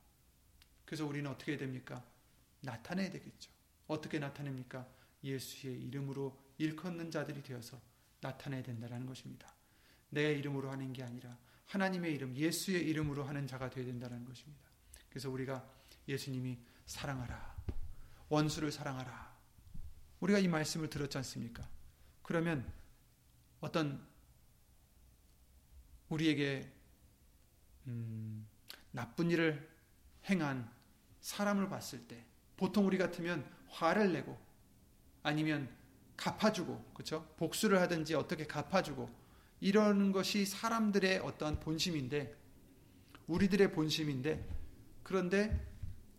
그래서 우리는 어떻게 해야 됩니까? 나타내야 되겠죠. 어떻게 나타냅니까? 예수의 이름으로 일컫는 자들이 되어서 나타내야 된다는 것입니다. 내 이름으로 하는 게 아니라 하나님의 이름, 예수의 이름으로 하는 자가 되어야 된다는 것입니다. 그래서 우리가 예수님이 사랑하라. 원수를 사랑하라. 우리가 이 말씀을 들었지 않습니까? 그러면 어떤 우리에게 음, 나쁜 일을 행한 사람을 봤을 때 보통 우리 같으면 화를 내고 아니면 갚아주고 그렇죠? 복수를 하든지 어떻게 갚아주고 이러는 것이 사람들의 어떤 본심인데 우리들의 본심인데 그런데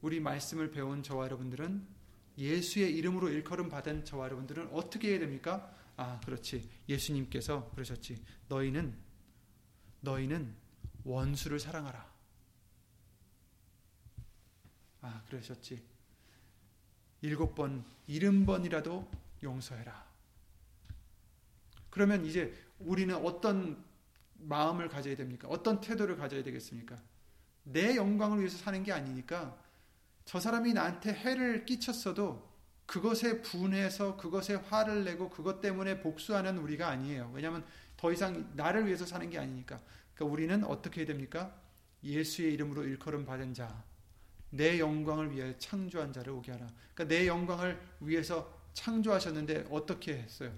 우리 말씀을 배운 저와 여러분들은 예수의 이름으로 일컬음 받은 저와 여러분들은 어떻게 해야 됩니까? 아, 그렇지. 예수님께서 그러셨지. 너희는 너희는 원수를 사랑하라. 아, 그러셨지. 일곱 번, 일흔 번이라도 용서해라. 그러면 이제 우리는 어떤 마음을 가져야 됩니까? 어떤 태도를 가져야 되겠습니까? 내 영광을 위해서 사는 게 아니니까 저 사람이 나한테 해를 끼쳤어도 그것에 분해서 그것에 화를 내고 그것 때문에 복수하는 우리가 아니에요. 왜냐하면 더 이상 나를 위해서 사는 게 아니니까. 그러니까 우리는 어떻게 해야 됩니까? 예수의 이름으로 일컬음 받은 자, 내 영광을 위해 창조한 자를 오게 하라. 그러니까 내 영광을 위해서 창조하셨는데 어떻게 했어요?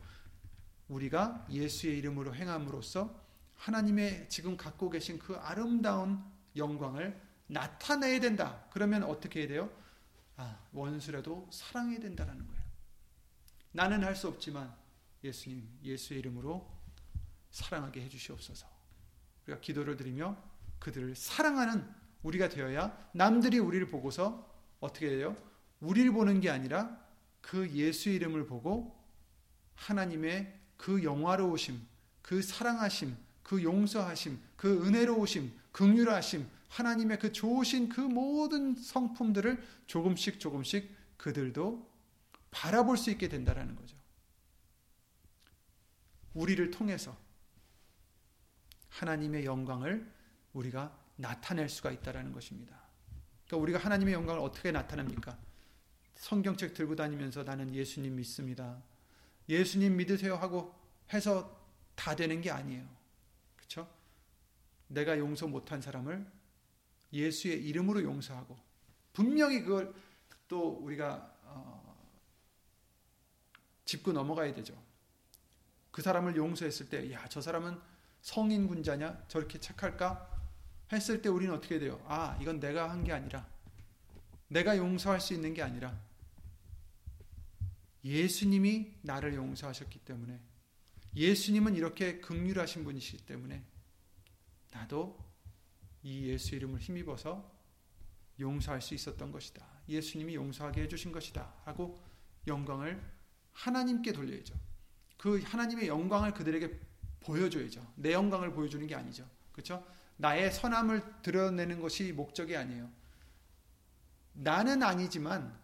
우리가 예수의 이름으로 행함으로써 하나님의 지금 갖고 계신 그 아름다운 영광을 나타내야 된다. 그러면 어떻게 해야 돼요? 아, 원수라도 사랑해야 된다라는 거예요. 나는 할 수 없지만 예수님, 예수의 이름으로 사랑하게 해주시옵소서. 우리가 기도를 드리며 그들을 사랑하는 우리가 되어야 남들이 우리를 보고서 어떻게 돼요? 우리를 보는 게 아니라 그 예수 이름을 보고 하나님의 그 영화로우심, 그 사랑하심, 그 용서하심, 그 은혜로우심, 긍휼하심, 하나님의 그 좋으신 그 모든 성품들을 조금씩 조금씩 그들도 바라볼 수 있게 된다라는 거죠. 우리를 통해서 하나님의 영광을 우리가 나타낼 수가 있다라는 것입니다. 그러니까 우리가 하나님의 영광을 어떻게 나타냅니까? 성경책 들고 다니면서 나는 예수님 믿습니다. 예수님 믿으세요 하고 해서 다 되는 게 아니에요. 그렇죠? 내가 용서 못한 사람을 예수의 이름으로 용서하고 분명히 그걸 또 우리가 어, 짚고 넘어가야 되죠. 그 사람을 용서했을 때, 야, 저 사람은 성인 군자냐? 저렇게 착할까? 했을 때 우리는 어떻게 돼요? 아, 이건 내가 한 게 아니라, 내가 용서할 수 있는 게 아니라, 예수님이 나를 용서하셨기 때문에, 예수님은 이렇게 극률하신 분이시기 때문에, 나도 이 예수 이름을 힘입어서 용서할 수 있었던 것이다. 예수님이 용서하게 해주신 것이다. 하고 영광을 하나님께 돌려야죠. 그 하나님의 영광을 그들에게 보여줘야죠. 내 영광을 보여주는 게 아니죠. 그렇죠? 나의 선함을 드러내는 것이 목적이 아니에요. 나는 아니지만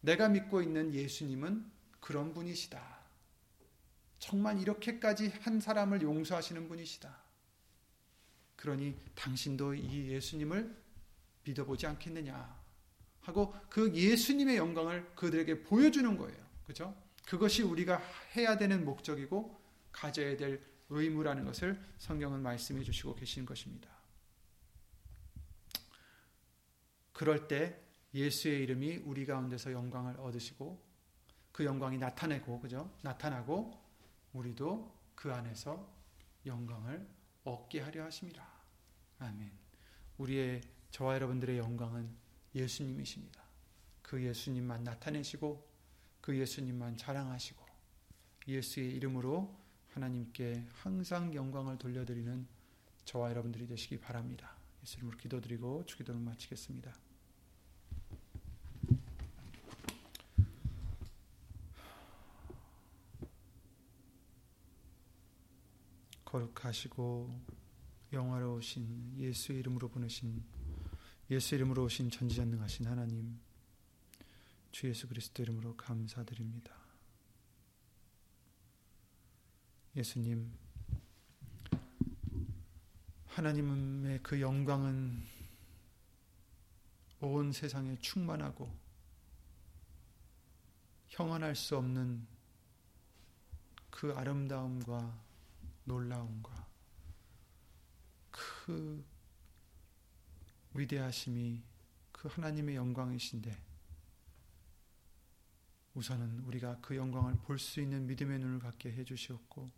내가 믿고 있는 예수님은 그런 분이시다. 정말 이렇게까지 한 사람을 용서하시는 분이시다. 그러니 당신도 이 예수님을 믿어보지 않겠느냐 하고 그 예수님의 영광을 그들에게 보여주는 거예요. 그죠? 그것이 우리가 해야 되는 목적이고 가져야 될 의무라는 것을 성경은 말씀해 주시고 계신 것입니다. 그럴 때 예수의 이름이 우리 가운데서 영광을 얻으시고 그 영광이 나타내고 그죠? 나타나고 우리도 그 안에서 영광을 얻게 하려 하십니다. 아멘. 우리의 저와 여러분들의 영광은 예수님이십니다. 그 예수님만 나타내시고 그 예수님만 자랑하시고 예수의 이름으로 하나님께 항상 영광을 돌려드리는 저와 여러분들이 되시기 바랍니다. 예수 이름으로 기도드리고 주기도를 마치겠습니다. 거룩하시고 영화로우신 예수 이름으로 보내신 예수 이름으로 오신 전지전능하신 하나님 주 예수 그리스도 이름으로 감사드립니다. 예수님 하나님의 그 영광은 온 세상에 충만하고 형언할 수 없는 그 아름다움과 놀라움과 그 위대하심이 그 하나님의 영광이신데 우선은 우리가 그 영광을 볼 수 있는 믿음의 눈을 갖게 해 주시었고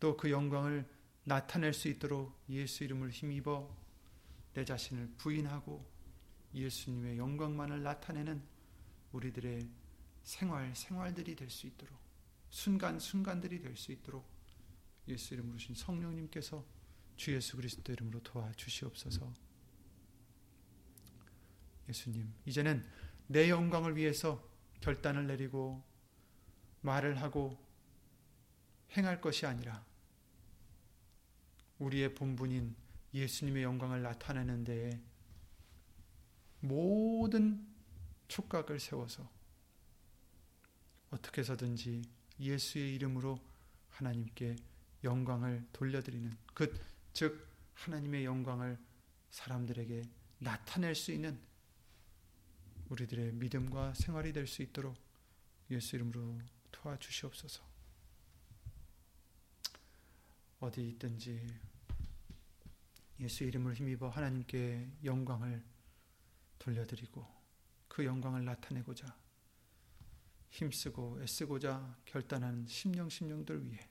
또 그 영광을 나타낼 수 있도록 예수 이름을 힘입어 내 자신을 부인하고 예수님의 영광만을 나타내는 우리들의 생활, 생활들이 될 수 있도록 순간, 순간들이 될 수 있도록 예수 이름으로 신 성령님께서 주 예수 그리스도 이름으로 도와주시옵소서. 예수님, 이제는 내 영광을 위해서 결단을 내리고 말을 하고 행할 것이 아니라 우리의 본분인 예수님의 영광을 나타내는 데에 모든 촉각을 세워서 어떻게 해서든지 예수의 이름으로 하나님께 영광을 돌려드리는 그, 즉 하나님의 영광을 사람들에게 나타낼 수 있는 우리들의 믿음과 생활이 될 수 있도록 예수 이름으로 도와주시옵소서. 어디 있든지 예수 이름을 힘입어 하나님께 영광을 돌려드리고 그 영광을 나타내고자 힘쓰고 애쓰고자 결단한 심령 심령들 위해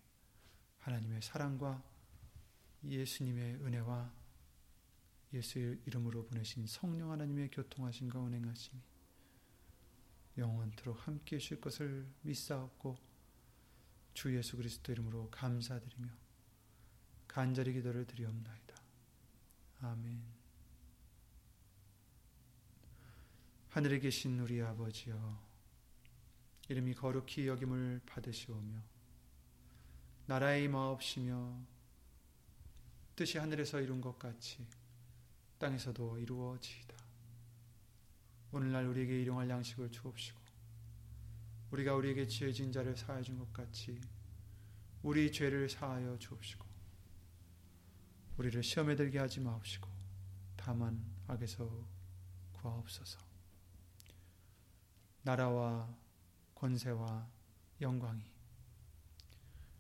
하나님의 사랑과 예수님의 은혜와 예수 이름으로 보내신 성령 하나님의 교통하신가 운행하심이 영원토록 함께 해주실 것을 믿사옵고 주 예수 그리스도 이름으로 감사드리며 간절히 기도를 드리옵나이다. 아멘. 하늘에 계신 우리 아버지여 이름이 거룩히 여김을 받으시오며 나라의 마옵시며 뜻이 하늘에서 이룬 것 같이 땅에서도 이루어지이다. 오늘날 우리에게 일용할 양식을 주옵시고 우리가 우리에게 지어진 자를 사하여 준 것 같이 우리 죄를 사하여 주옵시고 우리를 시험에 들게 하지 마옵시고 다만 악에서 구하옵소서. 나라와 권세와 영광이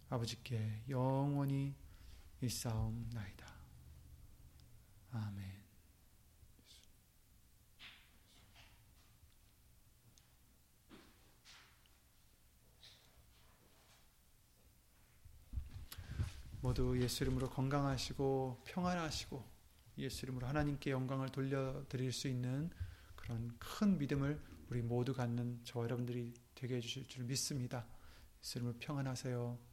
아버지께 영원히 있사옵나이다. 아멘. 모두 예수 이름으로 건강하시고 평안하시고 예수 이름으로 하나님께 영광을 돌려드릴 수 있는 그런 큰 믿음을 우리 모두 갖는 저 여러분들이 되게 해주실 줄 믿습니다. 예수 이름으로 평안하세요.